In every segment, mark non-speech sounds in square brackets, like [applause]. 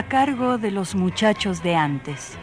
A cargo de los muchachos de antes.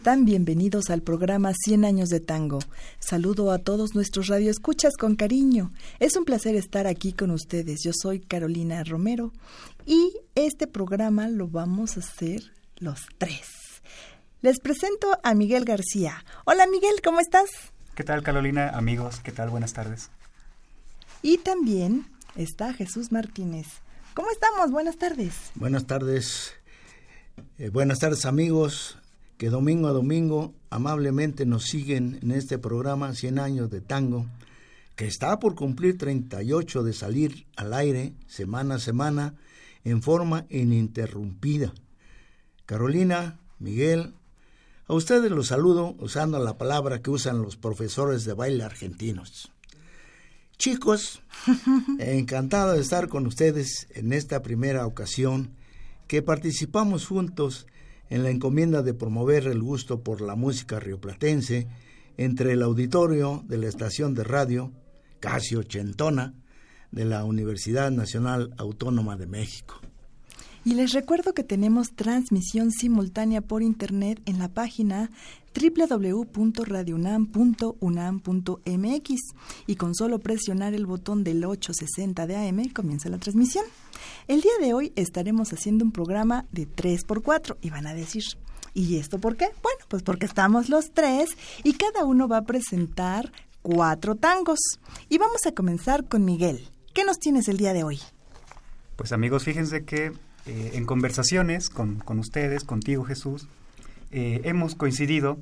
Están? Bienvenidos al programa 100 años de tango. Saludo a todos nuestros radioescuchas con cariño. Es un placer estar aquí con ustedes. Yo soy Carolina Romero y este programa lo vamos a hacer los tres. Les presento a Miguel García. Hola Miguel, ¿cómo estás? ¿Qué tal Carolina? Amigos, ¿qué tal? Buenas tardes. Y también está Jesús Martínez. ¿Cómo estamos? Buenas tardes. Buenas tardes. Eh, buenas tardes amigos que domingo a domingo amablemente nos siguen en este programa 100 años de tango, que está por cumplir 38 de salir al aire semana a semana en forma ininterrumpida. Carolina, Miguel, a ustedes los saludo usando la palabra que usan los profesores de baile argentinos. Chicos, [laughs] encantado de estar con ustedes en esta primera ocasión que participamos juntos en la encomienda de promover el gusto por la música rioplatense entre el auditorio de la estación de radio, casi ochentona, de la Universidad Nacional Autónoma de México. Y les recuerdo que tenemos transmisión simultánea por internet en la página www.radiounam.unam.mx y con solo presionar el botón del 860 de AM comienza la transmisión. El día de hoy estaremos haciendo un programa de 3x4 y van a decir, ¿y esto por qué? Bueno, pues porque estamos los tres y cada uno va a presentar cuatro tangos. Y vamos a comenzar con Miguel. ¿Qué nos tienes el día de hoy? Pues amigos, fíjense que eh, en conversaciones con, con, ustedes, contigo Jesús, eh, hemos coincidido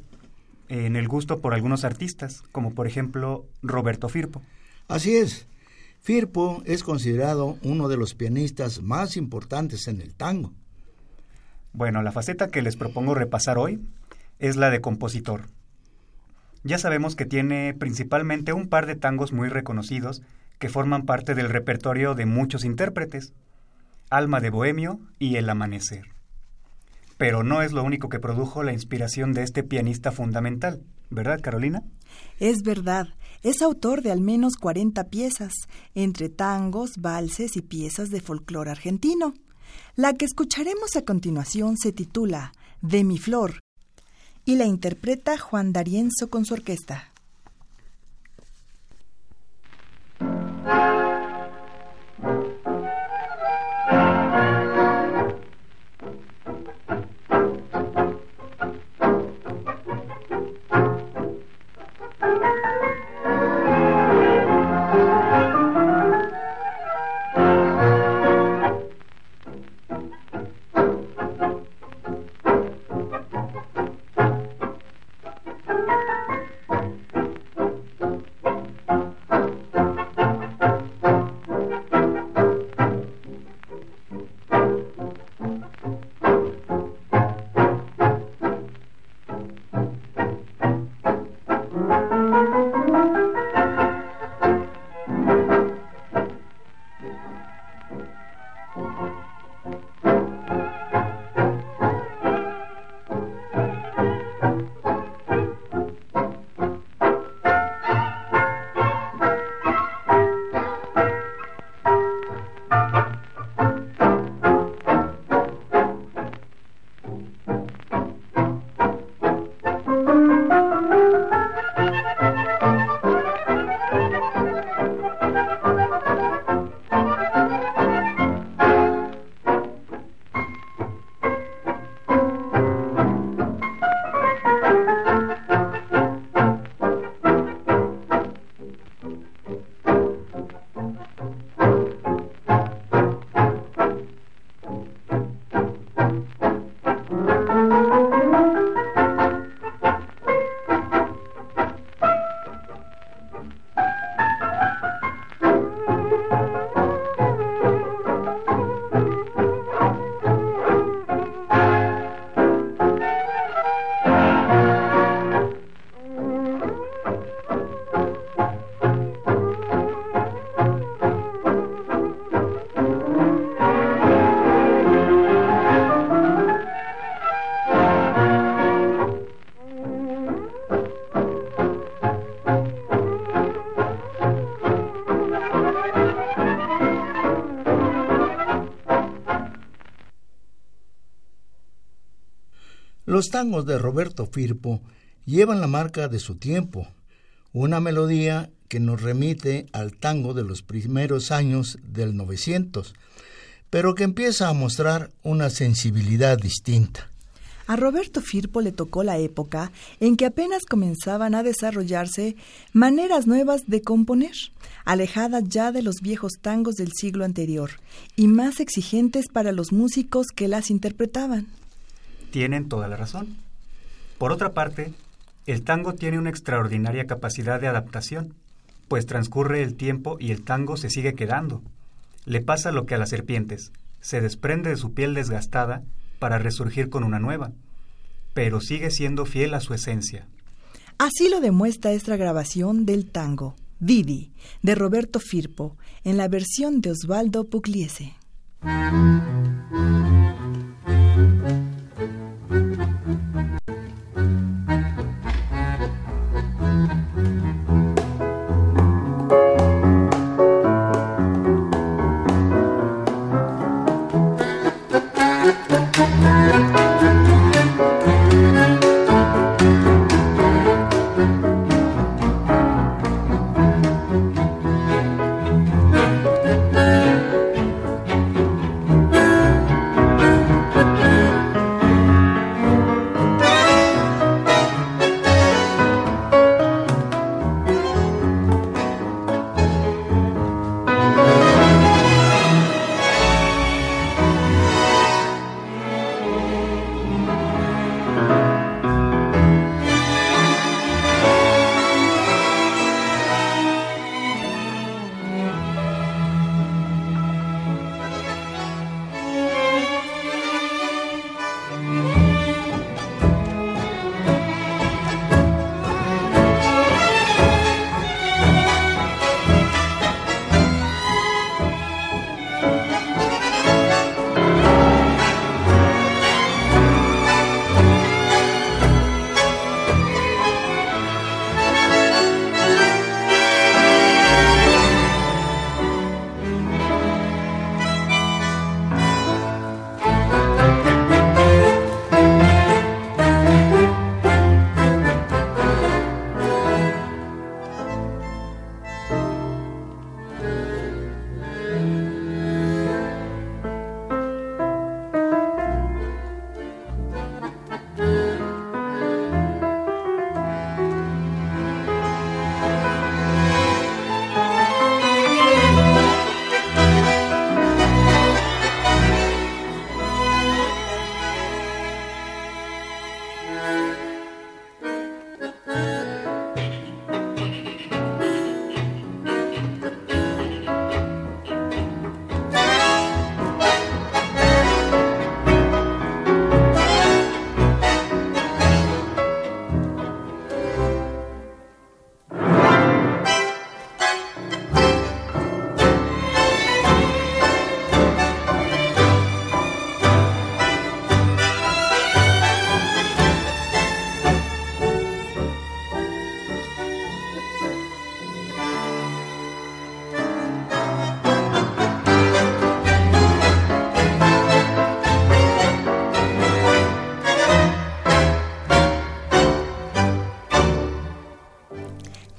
en el gusto por algunos artistas, como por ejemplo Roberto Firpo. Así es. Firpo es considerado uno de los pianistas más importantes en el tango. Bueno, la faceta que les propongo repasar hoy es la de compositor. Ya sabemos que tiene principalmente un par de tangos muy reconocidos que forman parte del repertorio de muchos intérpretes, Alma de Bohemio y El Amanecer. Pero no es lo único que produjo la inspiración de este pianista fundamental, ¿verdad, Carolina? Es verdad. Es autor de al menos 40 piezas, entre tangos, valses y piezas de folclore argentino. La que escucharemos a continuación se titula De mi flor y la interpreta Juan D'Arienzo con su orquesta. Los tangos de Roberto Firpo llevan la marca de su tiempo, una melodía que nos remite al tango de los primeros años del 900, pero que empieza a mostrar una sensibilidad distinta. A Roberto Firpo le tocó la época en que apenas comenzaban a desarrollarse maneras nuevas de componer, alejadas ya de los viejos tangos del siglo anterior y más exigentes para los músicos que las interpretaban. Tienen toda la razón. Por otra parte, el tango tiene una extraordinaria capacidad de adaptación, pues transcurre el tiempo y el tango se sigue quedando. Le pasa lo que a las serpientes, se desprende de su piel desgastada para resurgir con una nueva, pero sigue siendo fiel a su esencia. Así lo demuestra esta grabación del tango, Didi, de Roberto Firpo, en la versión de Osvaldo Pugliese.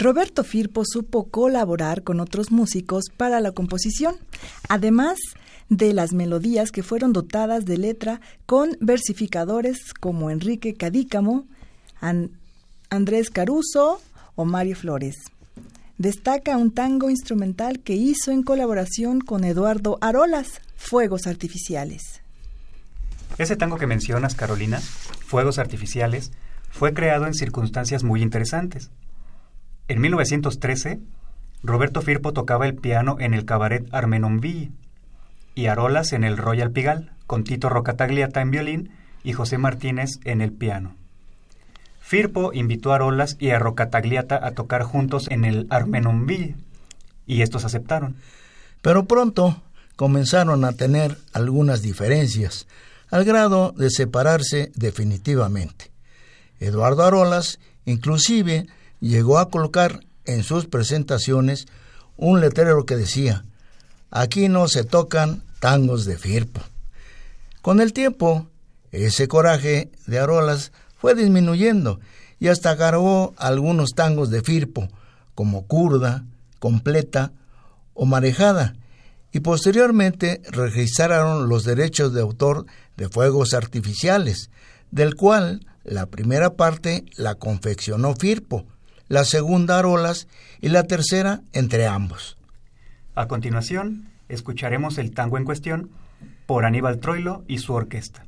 Roberto Firpo supo colaborar con otros músicos para la composición, además de las melodías que fueron dotadas de letra con versificadores como Enrique Cadícamo, Andrés Caruso o Mario Flores. Destaca un tango instrumental que hizo en colaboración con Eduardo Arolas, Fuegos Artificiales. Ese tango que mencionas, Carolina, Fuegos Artificiales, fue creado en circunstancias muy interesantes. En 1913, Roberto Firpo tocaba el piano en el cabaret Armenonville y Arolas en el Royal Pigal, con Tito Rocatagliata en violín y José Martínez en el piano. Firpo invitó a Arolas y a Rocatagliata a tocar juntos en el Armenonville, y estos aceptaron. Pero pronto comenzaron a tener algunas diferencias, al grado de separarse definitivamente. Eduardo Arolas, inclusive, llegó a colocar en sus presentaciones un letrero que decía, aquí no se tocan tangos de Firpo. Con el tiempo, Ese coraje de Arolas fue disminuyendo y hasta cargó algunos tangos de Firpo, como Curda, Completa o Marejada, y posteriormente registraron los derechos de autor de Fuegos Artificiales, del cual la primera parte la confeccionó Firpo, la segunda Arolas y la tercera entre ambos. A continuación, escucharemos el tango en cuestión por Aníbal Troilo y su orquesta.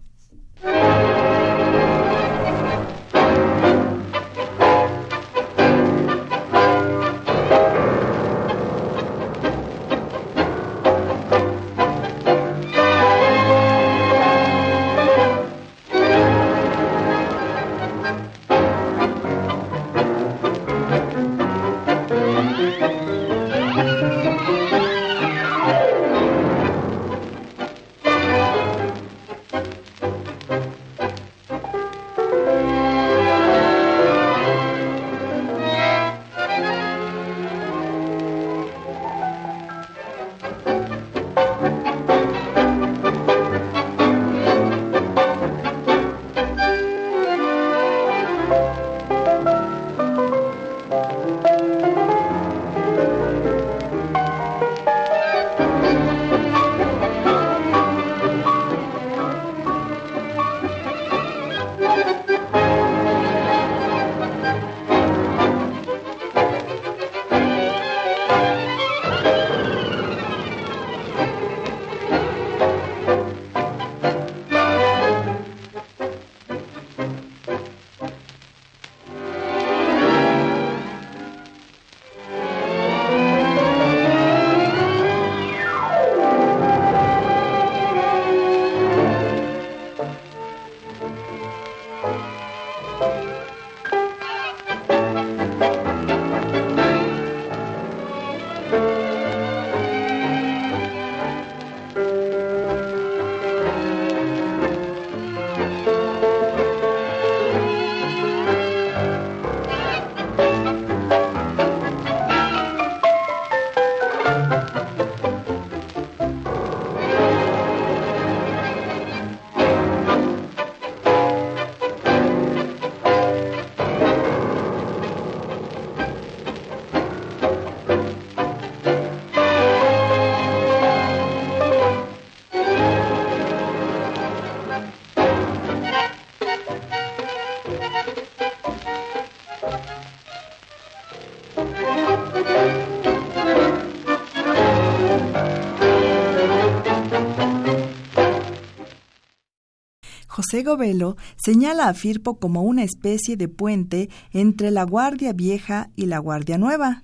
José Govelo señala a Firpo como una especie de puente entre la Guardia Vieja y la Guardia Nueva,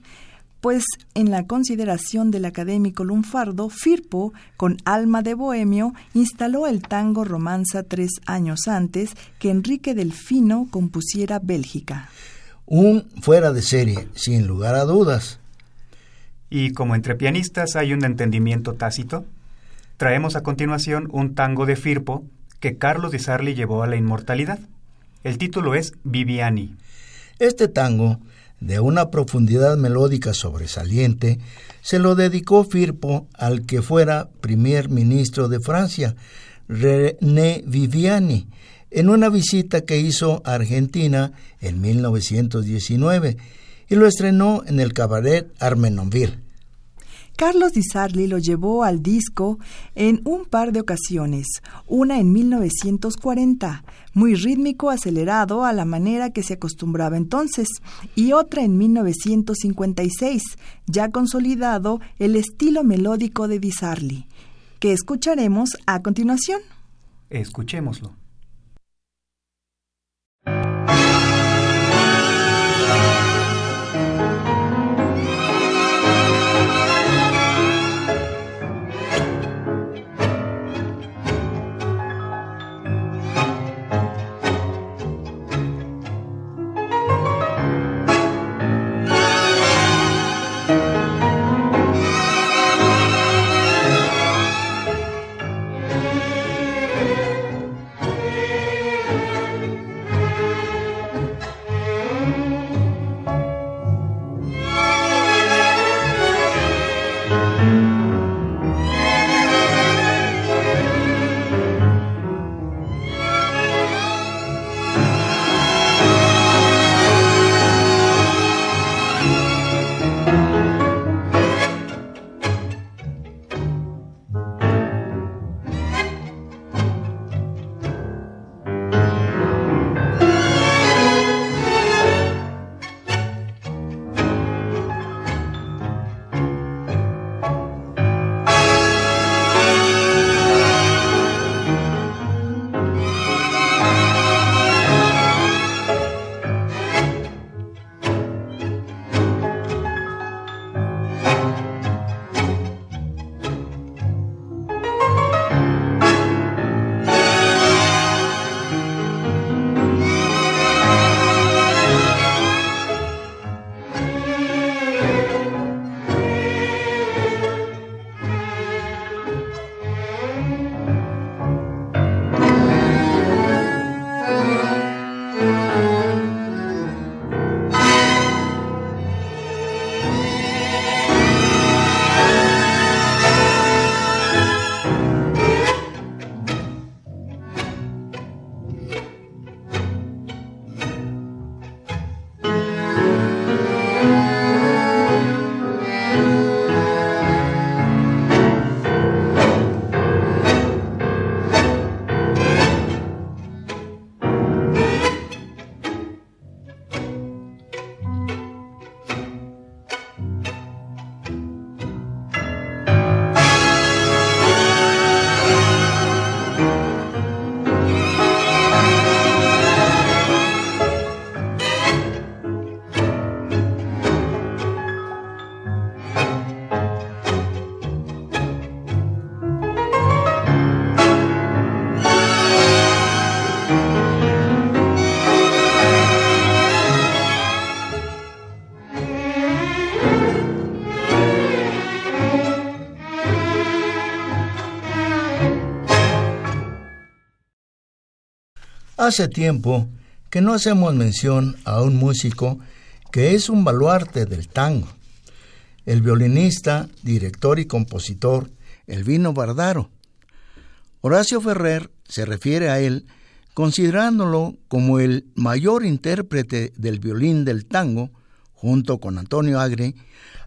pues en la consideración del académico lunfardo, Firpo, con alma de bohemio, instaló el tango romanza tres años antes que Enrique Delfino compusiera Bélgica. Un fuera de serie, sin lugar a dudas. Y como entre pianistas hay un entendimiento tácito, traemos a continuación un tango de Firpo que Carlos Di Sarli llevó a la inmortalidad. El título es Viviani. Este tango, de una profundidad melódica sobresaliente, se lo dedicó Firpo al que fuera primer ministro de Francia, René Viviani, en una visita que hizo a Argentina en 1919 y lo estrenó en el cabaret Armenonville. Carlos Di Sarli lo llevó al disco en un par de ocasiones, una en 1940, muy rítmico acelerado a la manera que se acostumbraba entonces, y otra en 1956, ya consolidado el estilo melódico de Di Sarli, que escucharemos a continuación. Escuchémoslo. Hace tiempo que no hacemos mención a un músico que es un baluarte del tango, el violinista, director y compositor Elvino Bardaro. Horacio Ferrer se refiere a él considerándolo como el mayor intérprete del violín del tango, junto con Antonio Agri,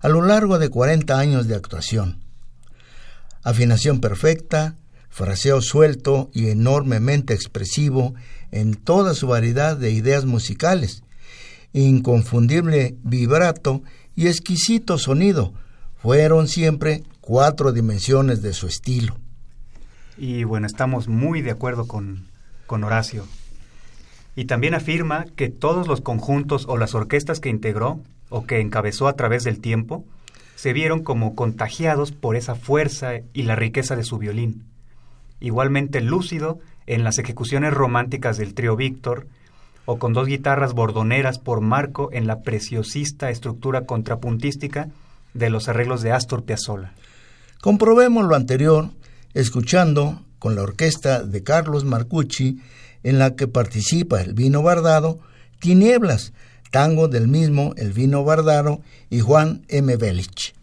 a lo largo de 40 años de actuación. Afinación perfecta, fraseo suelto y enormemente expresivo en toda su variedad de ideas musicales, inconfundible vibrato y exquisito sonido fueron siempre cuatro dimensiones de su estilo. Y bueno, estamos muy de acuerdo con, con Horacio. Y también afirma que todos los conjuntos o las orquestas que integró o que encabezó a través del tiempo se vieron como contagiados por esa fuerza y la riqueza de su violín. Igualmente lúcido en las ejecuciones románticas del trío Víctor, o con dos guitarras bordoneras por marco en la preciosista estructura contrapuntística de los arreglos de Astor Piazzolla. Comprobemos lo anterior escuchando con la orquesta de Carlos Marcucci, en la que participa el vino Bardado, Tinieblas, tango del mismo El Vino Bardaro y Juan M. Belich.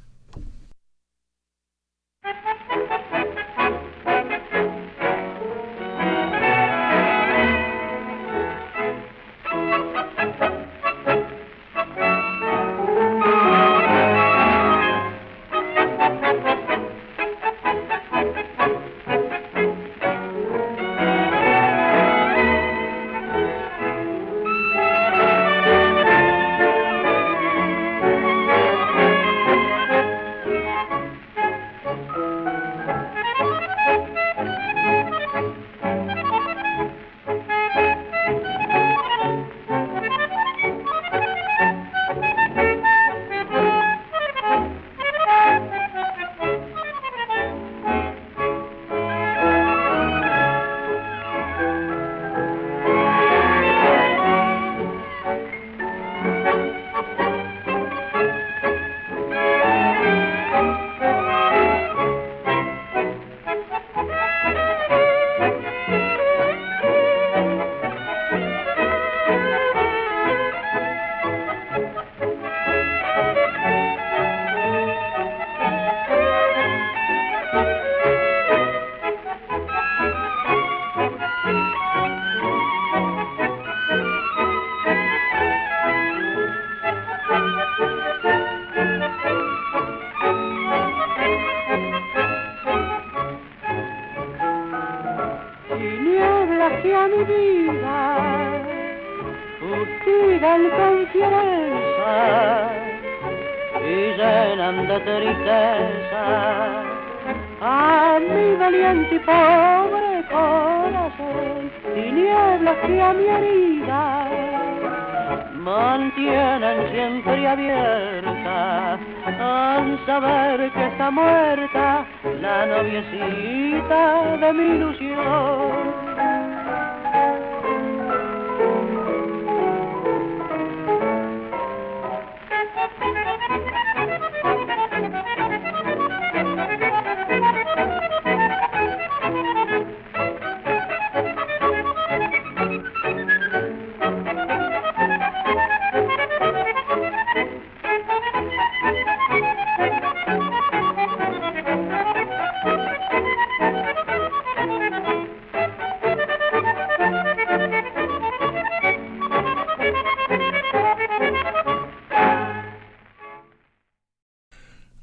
saber que está muerta la noviecita de mi ilusión.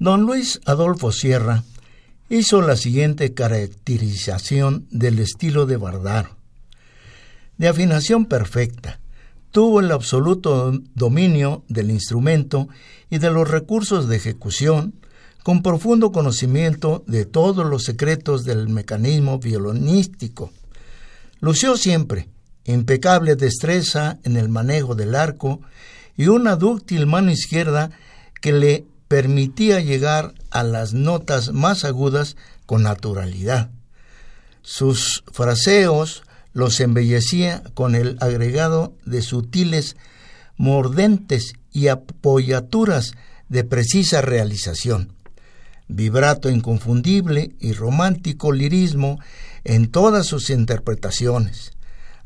Don Luis Adolfo Sierra hizo la siguiente caracterización del estilo de Bardaro. De afinación perfecta, tuvo el absoluto dominio del instrumento y de los recursos de ejecución, con profundo conocimiento de todos los secretos del mecanismo violonístico. Lució siempre impecable destreza en el manejo del arco y una dúctil mano izquierda que le permitía llegar a las notas más agudas con naturalidad. Sus fraseos los embellecía con el agregado de sutiles mordentes y apoyaturas de precisa realización, vibrato inconfundible y romántico lirismo en todas sus interpretaciones,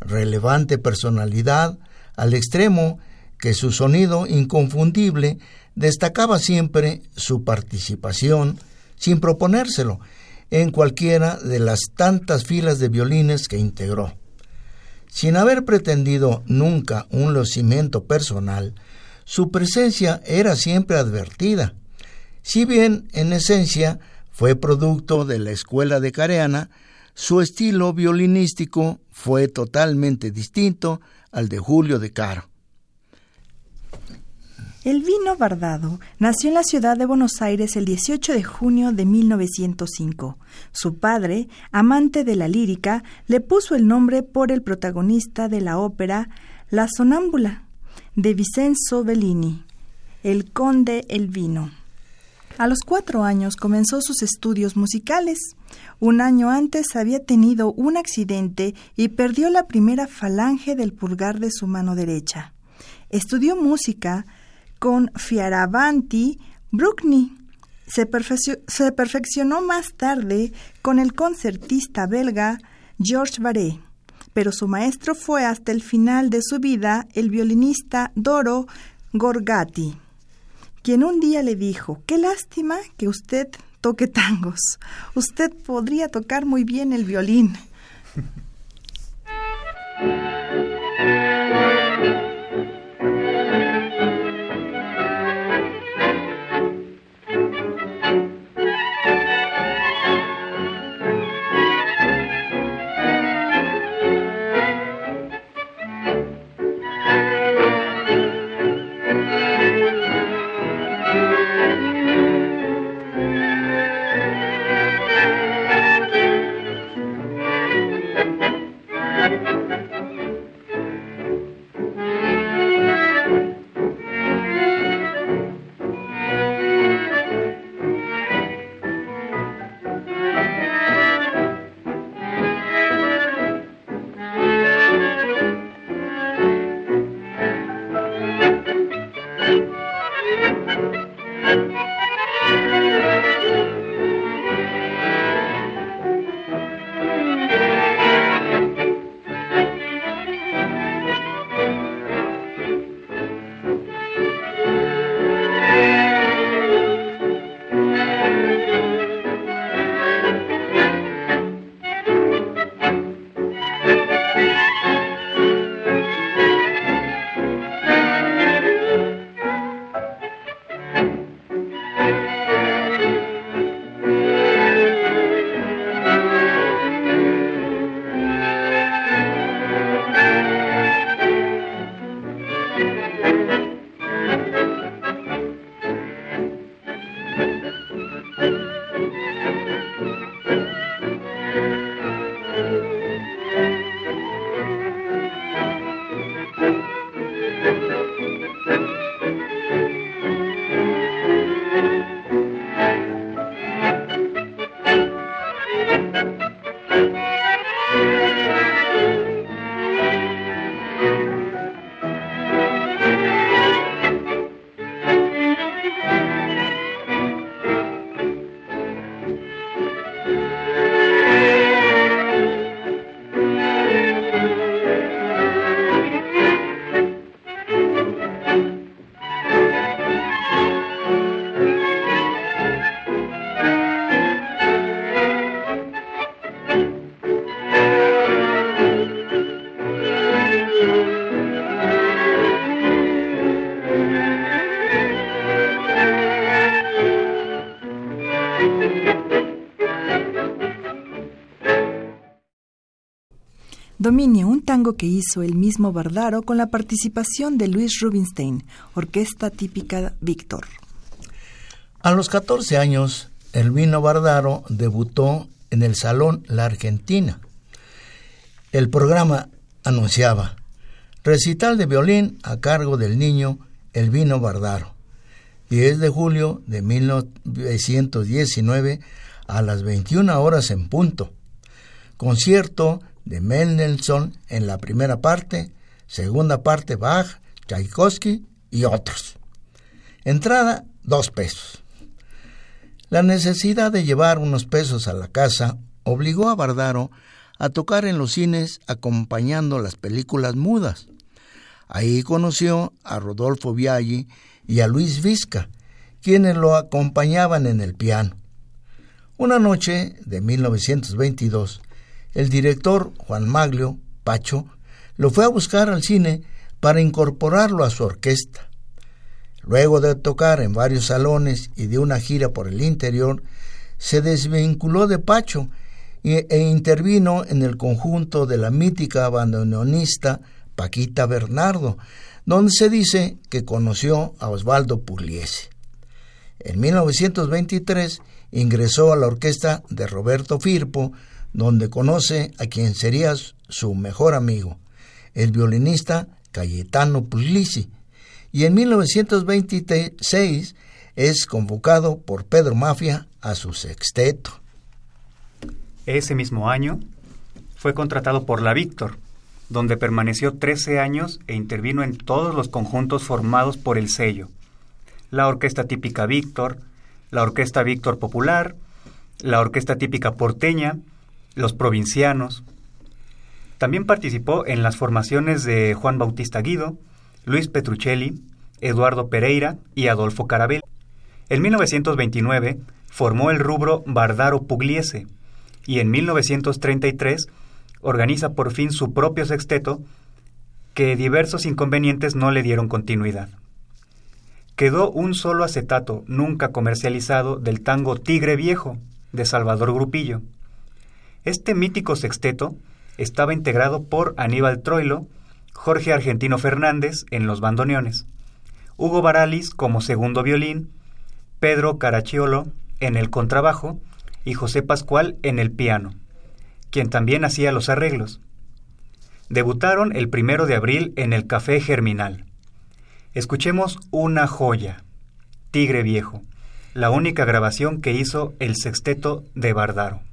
relevante personalidad, al extremo que su sonido inconfundible destacaba siempre su participación, sin proponérselo, en cualquiera de las tantas filas de violines que integró. Sin haber pretendido nunca un lucimiento personal, su presencia era siempre advertida. Si bien, en esencia, fue producto de la escuela de Careana, su estilo violinístico fue totalmente distinto al de Julio de Caro. Elvino Bardado nació en la ciudad de Buenos Aires el 18 de junio de 1905. Su padre, amante de la lírica, le puso el nombre por el protagonista de la ópera La Sonámbula de Vincenzo Bellini, el conde Elvino. A los cuatro años comenzó sus estudios musicales. Un año antes había tenido un accidente y perdió la primera falange del pulgar de su mano derecha. Estudió música con Fiaravanti Bruckner. Se, se, perfeccionó más tarde con el concertista belga Georges Barré pero su maestro fue hasta el final de su vida el violinista Doro Gorgati, quien un día le dijo, qué lástima que usted toque tangos, usted podría tocar muy bien el violín. [laughs] Un tango que hizo el mismo Bardaro con la participación de Luis Rubinstein, orquesta típica Víctor. A los 14 años, Elvino Bardaro debutó en el Salón La Argentina. El programa anunciaba recital de violín a cargo del niño Elvino Bardaro, 10 de julio de 1919 a las 21 horas en punto. Concierto de Mendelssohn en la primera parte, segunda parte Bach, Tchaikovsky y otros. Entrada, dos pesos. La necesidad de llevar unos pesos a la casa obligó a Bardaro a tocar en los cines acompañando las películas mudas. Ahí conoció a Rodolfo Viaggi y a Luis Vizca, quienes lo acompañaban en el piano. Una noche de 1922, el director Juan Maglio Pacho lo fue a buscar al cine para incorporarlo a su orquesta. Luego de tocar en varios salones y de una gira por el interior, se desvinculó de Pacho e intervino en el conjunto de la mítica bandoneonista Paquita Bernardo, donde se dice que conoció a Osvaldo Pugliese. En 1923 ingresó a la orquesta de Roberto Firpo, donde conoce a quien sería su mejor amigo, el violinista Cayetano Puglisi, y en 1926 es convocado por Pedro Mafia a su sexteto. Ese mismo año fue contratado por la Víctor, donde permaneció 13 años e intervino en todos los conjuntos formados por el sello. La Orquesta Típica Víctor, la Orquesta Víctor Popular, la Orquesta Típica Porteña, los Provincianos. También participó en las formaciones de Juan Bautista Guido, Luis Petruccelli, Eduardo Pereira y Adolfo Carabel. En 1929 formó el rubro Bardaro Pugliese y en 1933 organiza por fin su propio sexteto que diversos inconvenientes no le dieron continuidad. Quedó un solo acetato nunca comercializado del tango Tigre Viejo de Salvador Grupillo. Este mítico sexteto estaba integrado por Aníbal Troilo, Jorge Argentino Fernández en los bandoneones, Hugo Baralis como segundo violín, Pedro Caracciolo en el contrabajo y José Pascual en el piano quien también hacía los arreglos. Debutaron el primero de abril en el Café Germinal. Escuchemos una joya, Tigre Viejo, la única grabación que hizo el sexteto de Bardaro.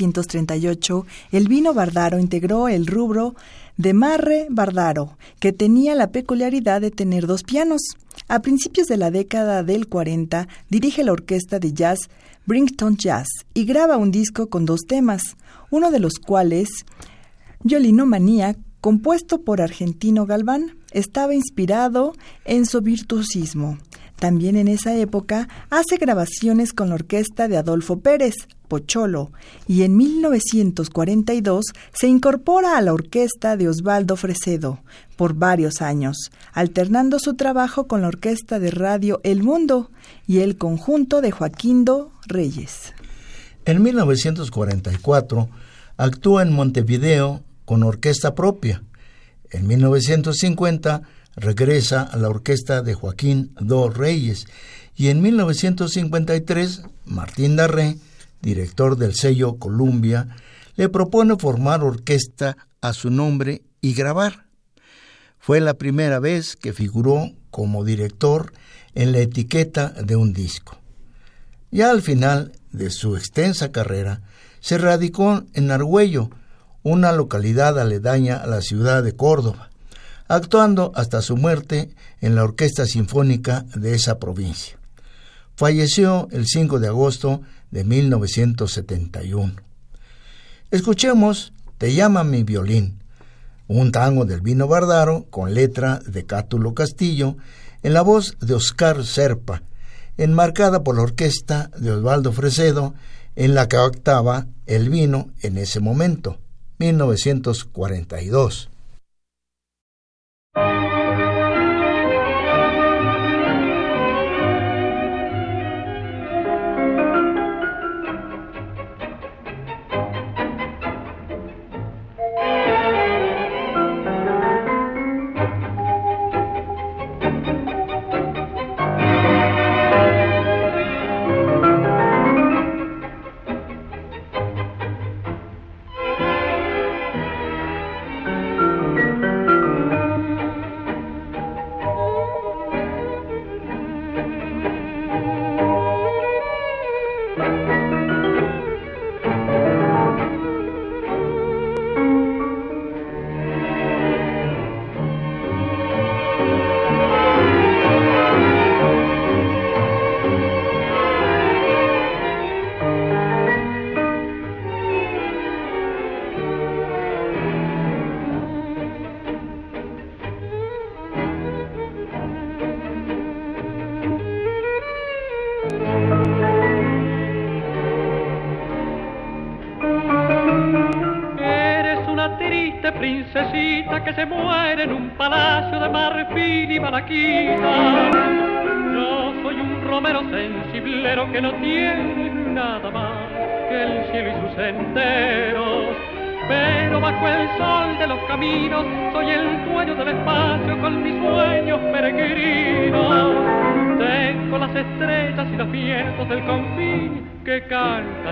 1938, el vino Bardaro integró el rubro de Marre Bardaro, que tenía la peculiaridad de tener dos pianos. A principios de la década del 40, dirige la orquesta de jazz Brington Jazz y graba un disco con dos temas, uno de los cuales, Yolinomanía, compuesto por Argentino Galván, estaba inspirado en su virtuosismo. También en esa época hace grabaciones con la orquesta de Adolfo Pérez, Pocholo, y en 1942 se incorpora a la orquesta de Osvaldo Fresedo por varios años, alternando su trabajo con la orquesta de radio El Mundo y el conjunto de Joaquindo Reyes. En 1944 actúa en Montevideo con orquesta propia. En 1950 regresa a la orquesta de Joaquín Do Reyes y en 1953 Martín Darré, director del sello Columbia, le propone formar orquesta a su nombre y grabar. Fue la primera vez que figuró como director en la etiqueta de un disco. Ya al final de su extensa carrera, se radicó en Argüello, una localidad aledaña a la ciudad de Córdoba actuando hasta su muerte en la Orquesta Sinfónica de esa provincia. Falleció el 5 de agosto de 1971. Escuchemos Te llama mi violín, un tango del Vino Bardaro con letra de Cátulo Castillo en la voz de Oscar Serpa, enmarcada por la orquesta de Osvaldo Fresedo, en la que octava el vino en ese momento, 1942.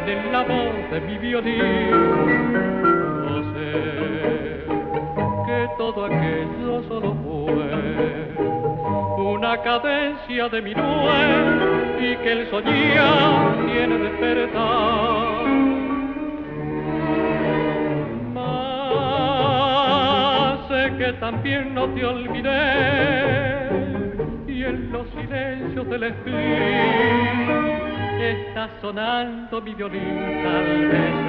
Cantan en la voz de mi violín todo aquello solo fue una cadencia de mi nuez y que el soñar tiene despertar. Mas sé que también no te olvidé y en los silencios del espíritu sonando mi violín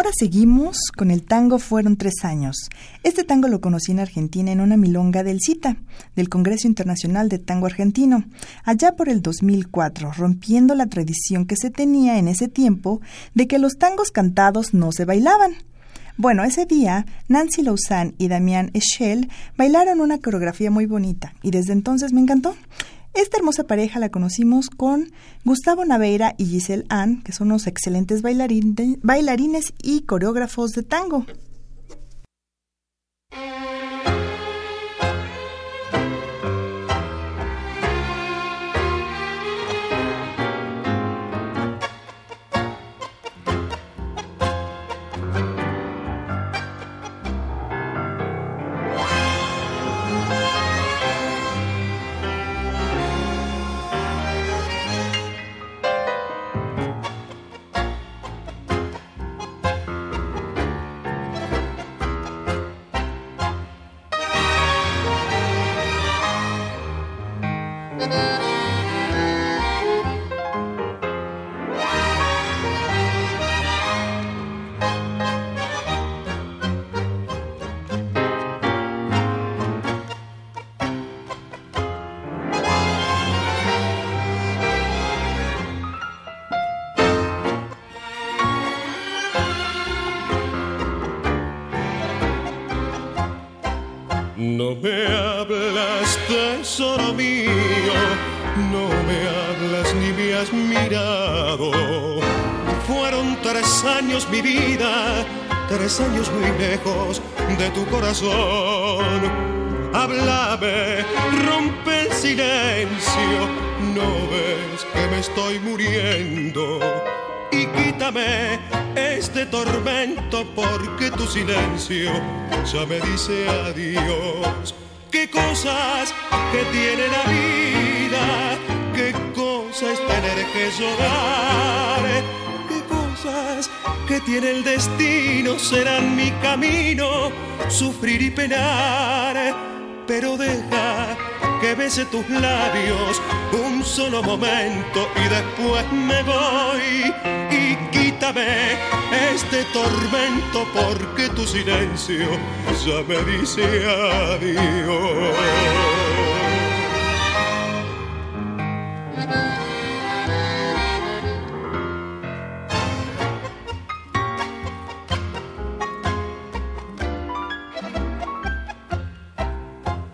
ahora seguimos con el tango Fueron tres años. Este tango lo conocí en Argentina en una milonga del CITA, del Congreso Internacional de Tango Argentino, allá por el 2004, rompiendo la tradición que se tenía en ese tiempo de que los tangos cantados no se bailaban. Bueno, ese día Nancy Lausanne y Damián Eschel bailaron una coreografía muy bonita y desde entonces me encantó. Esta hermosa pareja la conocimos con Gustavo Naveira y Giselle Ann, que son unos excelentes bailarines y coreógrafos de tango. Mi vida, tres años muy lejos de tu corazón. Háblame, rompe el silencio, no ves que me estoy muriendo y quítame este tormento porque tu silencio ya me dice adiós. Qué cosas que tiene la vida, qué cosas tener que llorar, qué cosas que tiene el destino serán mi camino, sufrir y penar, pero deja que bese tus labios un solo momento y después me voy y quítame este tormento porque tu silencio ya me dice adiós.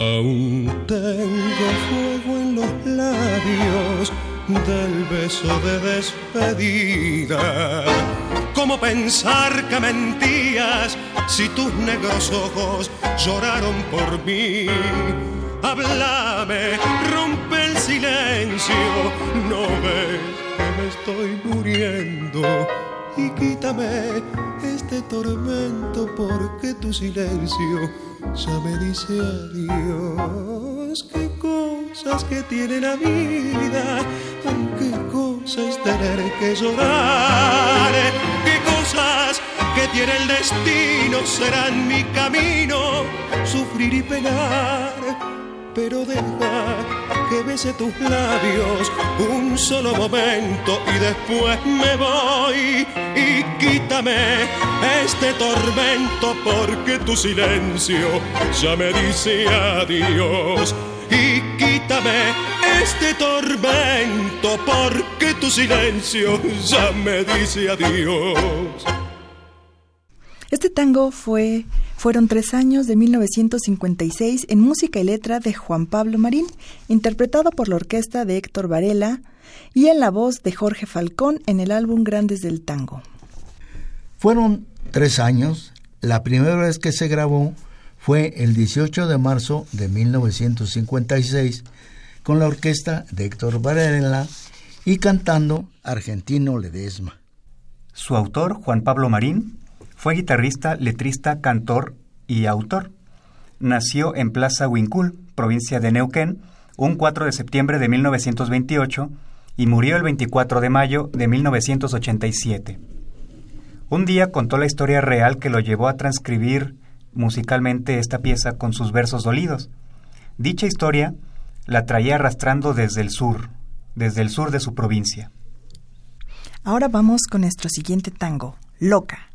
Aún tengo fuego en los labios del beso de despedida. ¿Cómo pensar que mentías si tus negros ojos lloraron por mí? Háblame, rompe el silencio, no ves que me estoy muriendo y quítame este tormento porque tu silencio ya me dice adiós. Qué cosas que tiene la vida, qué cosas tener que llorar, qué cosas que tiene el destino serán mi camino, sufrir y penar, pero deja que bese tus labios un solo momento y después me voy y quítame este tormento porque tu silencio ya me dice adiós y quítame este tormento porque tu silencio ya me dice adiós. Este tango fue fueron tres años de 1956 en música y letra de Juan Pablo Marín, interpretado por la orquesta de Héctor Varela y en la voz de Jorge Falcón en el álbum Grandes del Tango. Fueron tres años. La primera vez que se grabó fue el 18 de marzo de 1956 con la orquesta de Héctor Varela y cantando Argentino Ledesma. Su autor, Juan Pablo Marín, fue guitarrista, letrista, cantor y autor. Nació en Plaza Huincul, provincia de Neuquén, un 4 de septiembre de 1928 y murió el 24 de mayo de 1987. Un día contó la historia real que lo llevó a transcribir musicalmente esta pieza con sus versos dolidos. Dicha historia la traía arrastrando desde el sur, desde el sur de su provincia. Ahora vamos con nuestro siguiente tango, Loca.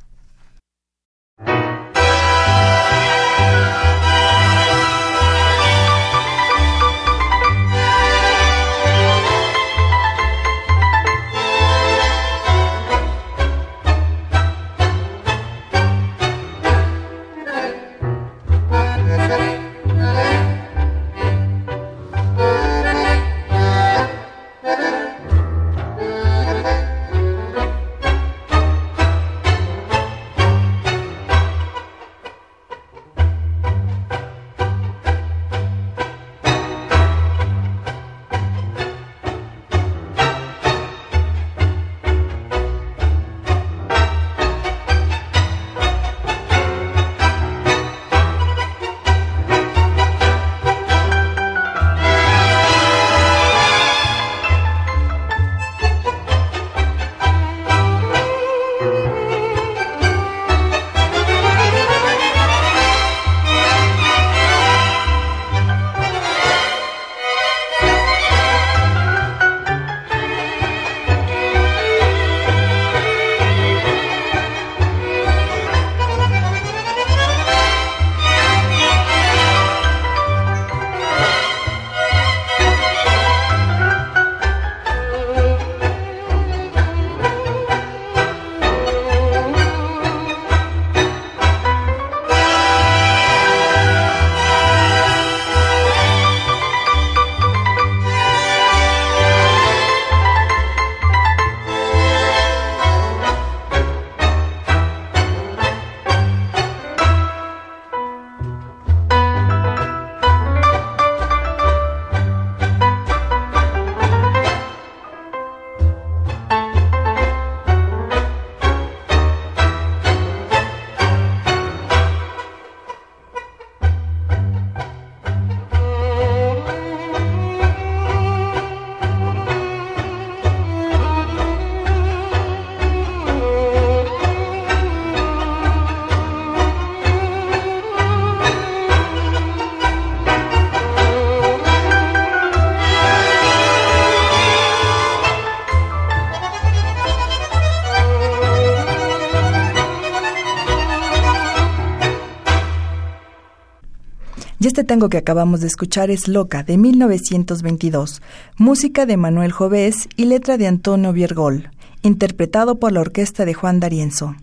Este tango que acabamos de escuchar es Loca, de 1922, música de Manuel Jovés y letra de Antonio Viergol, interpretado por la orquesta de Juan D'Arienzo.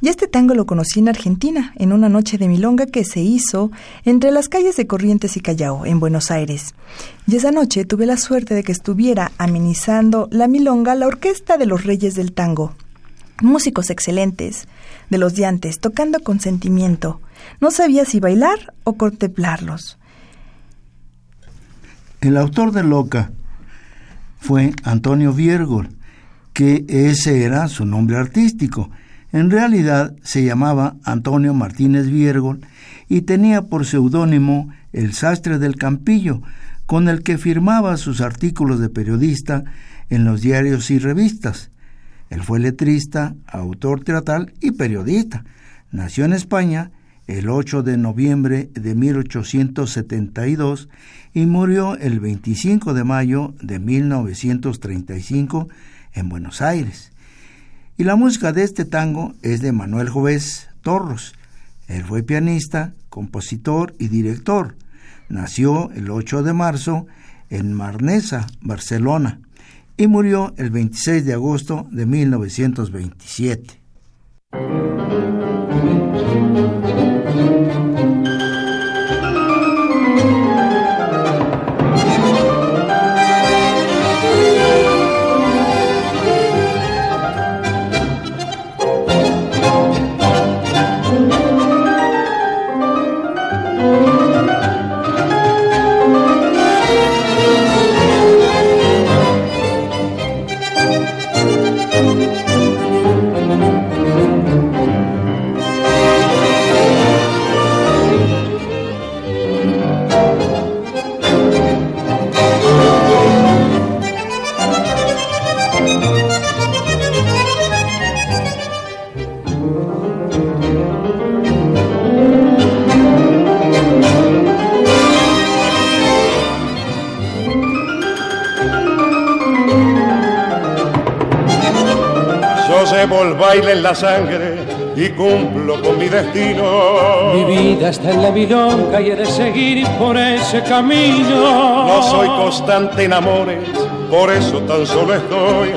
Y este tango lo conocí en Argentina, en una noche de milonga que se hizo entre las calles de Corrientes y Callao, en Buenos Aires. Y esa noche tuve la suerte de que estuviera amenizando la milonga la orquesta de los Reyes del Tango. Músicos excelentes, de los diantes, tocando con sentimiento. No sabía si bailar o contemplarlos. El autor de Loca fue Antonio Viergol, que ese era su nombre artístico en realidad se llamaba Antonio Martínez Viergol y tenía por seudónimo El Sastre del Campillo, con el que firmaba sus artículos de periodista en los diarios y revistas. Él fue letrista, autor teatral y periodista. Nació en España el 8 de noviembre de 1872 y murió el 25 de mayo de 1935 en Buenos Aires. Y la música de este tango es de Manuel Jovés Torros. Él fue pianista, compositor y director. Nació el 8 de marzo en Marnesa, Barcelona, y murió el 26 de agosto de 1927. En la sangre y cumplo con mi destino. Mi vida está en la milonga y he de seguir por ese camino. No soy constante en amores, por eso tan solo estoy.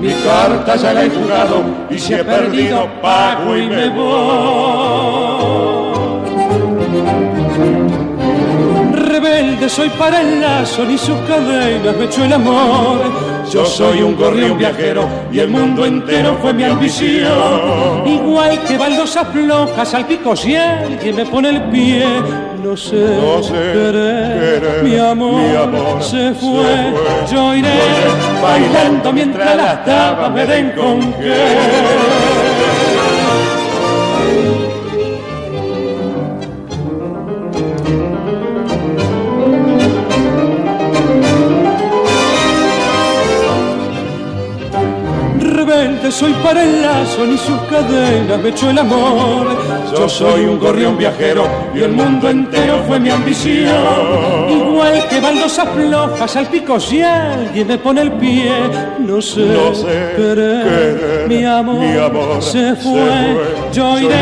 Mi carta ya la he jugado y si he perdido pago y me voy. Rebelde soy para el lazo, ni sus cadenas me echó el amor yo soy un gorrión viajero y el mundo entero fue mi ambición. Igual que baldosas flojas al pico si alguien me pone el pie. No sé, no sé mi, amor se, fue. Yo iré bailando mientras las tapas me den con qué. Soy para el lazo, ni sus cadenas me echó el amor. Yo soy un gorrión viajero y el mundo entero fue mi ambición. Igual que baldosas flojas al pico si alguien me pone el pie. No sé, no sé mi, amor se, fue. Yo iré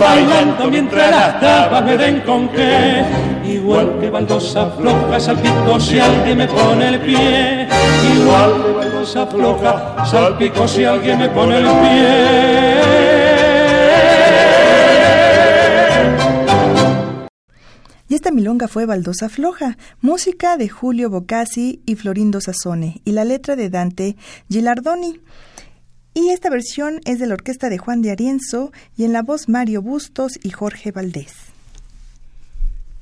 bailando mientras las tapas me den con qué. Igual que baldosas flojas al pico si alguien me pone el pie. Igual se afloja, salpico si alguien me pone el pie. Y esta milonga fue Baldosa Floja, música de Julio Bocassi y Florindo Sassone, y la letra de Dante Gilardoni. Y esta versión es de la orquesta de Juan de Arienzo y en la voz Mario Bustos y Jorge Valdés.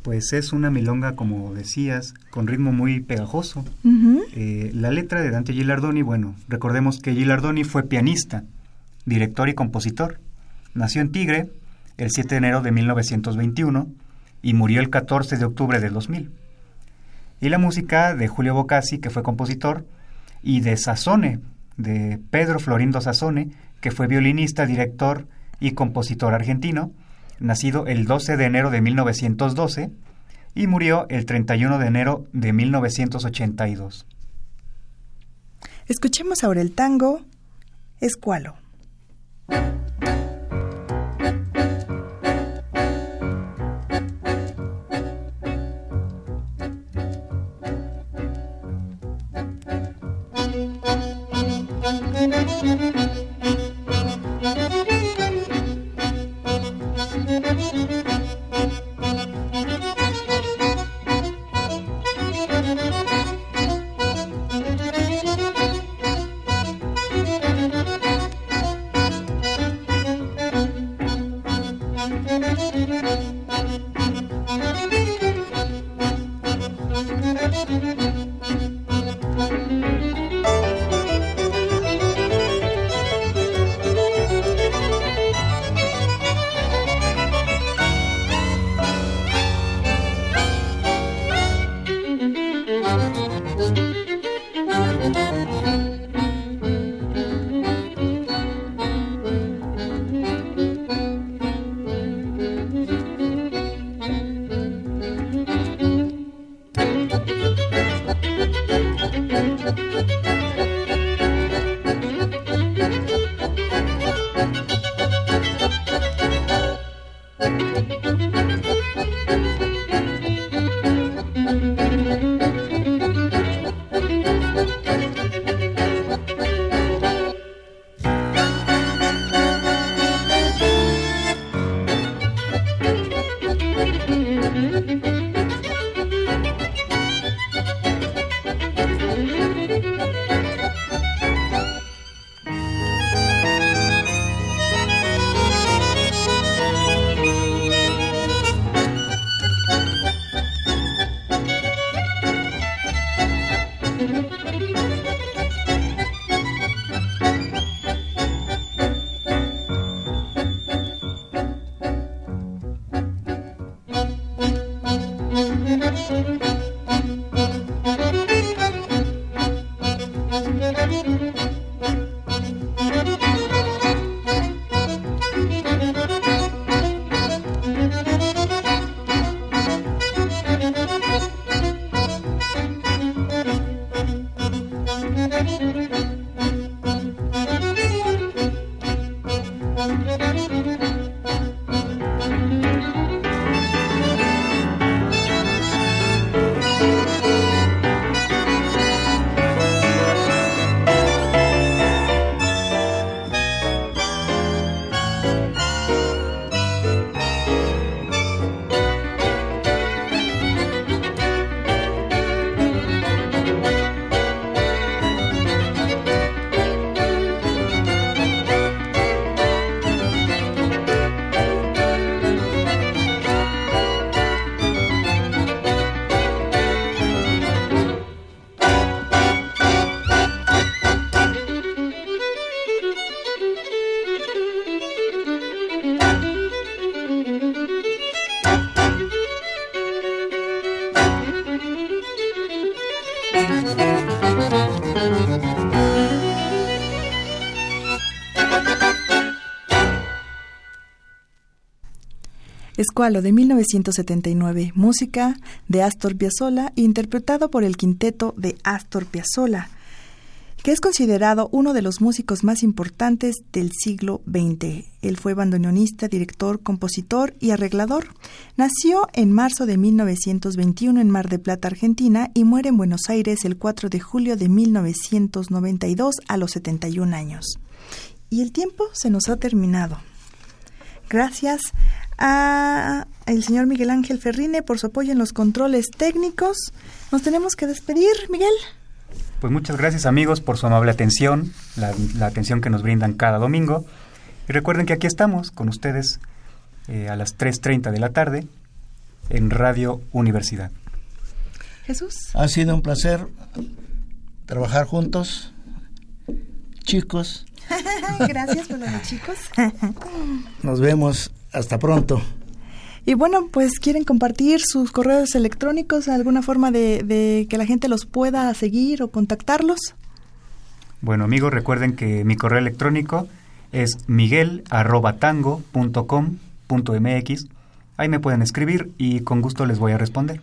Pues es una milonga, como decías, con ritmo muy pegajoso. Eh, la letra de Dante Gilardoni, bueno, recordemos que Gilardoni fue pianista, director y compositor. Nació en Tigre el 7 de enero de 1921 y murió el 14 de octubre del 2000. Y la música de Julio Bocassi, que fue compositor, y de Sassone, de Pedro Florindo Sassone, que fue violinista, director y compositor argentino, nacido el 12 de enero de 1912 y murió el 31 de enero de 1982. Escuchemos ahora el tango Escualo. Escualo de 1979, música de Astor Piazzolla, interpretado por el quinteto de Astor Piazzolla, que es considerado uno de los músicos más importantes del siglo XX. Él fue bandoneonista, director, compositor y arreglador. Nació en marzo de 1921 en Mar de Plata, Argentina, y muere en Buenos Aires el 4 de julio de 1992 a los 71 años. Y el tiempo se nos ha terminado. Gracias a el señor Miguel Ángel Ferrine por su apoyo en los controles técnicos. Nos tenemos que despedir, Miguel. Pues muchas gracias amigos por su amable atención, la, atención que nos brindan cada domingo. Y recuerden que aquí estamos con ustedes eh, a las 3.30 de la tarde en Radio Universidad. Jesús. Ha sido un placer trabajar juntos, chicos. [laughs] Gracias por los chicos. Nos vemos hasta pronto. Y bueno, pues quieren compartir sus correos electrónicos, alguna forma de, que la gente los pueda seguir o contactarlos. Bueno amigos, recuerden que mi correo electrónico es miguel.tango.com.mx. Ahí me pueden escribir y con gusto les voy a responder.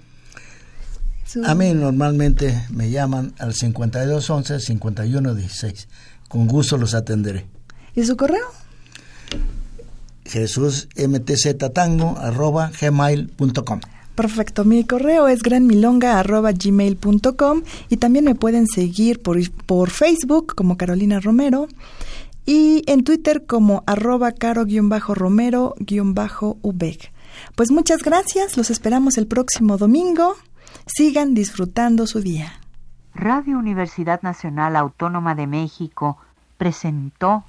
A mí normalmente me llaman al 5211-5116. Con gusto los atenderé. ¿Y su correo? jesusmtztango.gmail.com Perfecto, mi correo es granmilonga.gmail.com y también me pueden seguir por, por Facebook como Carolina Romero y en Twitter como arroba caro-romero-ubeg. Pues muchas gracias, los esperamos el próximo domingo. Sigan disfrutando su día. Radio Universidad Nacional Autónoma de México presentó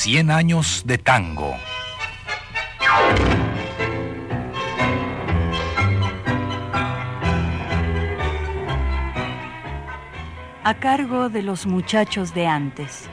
Cien años de tango. A cargo de los muchachos de antes.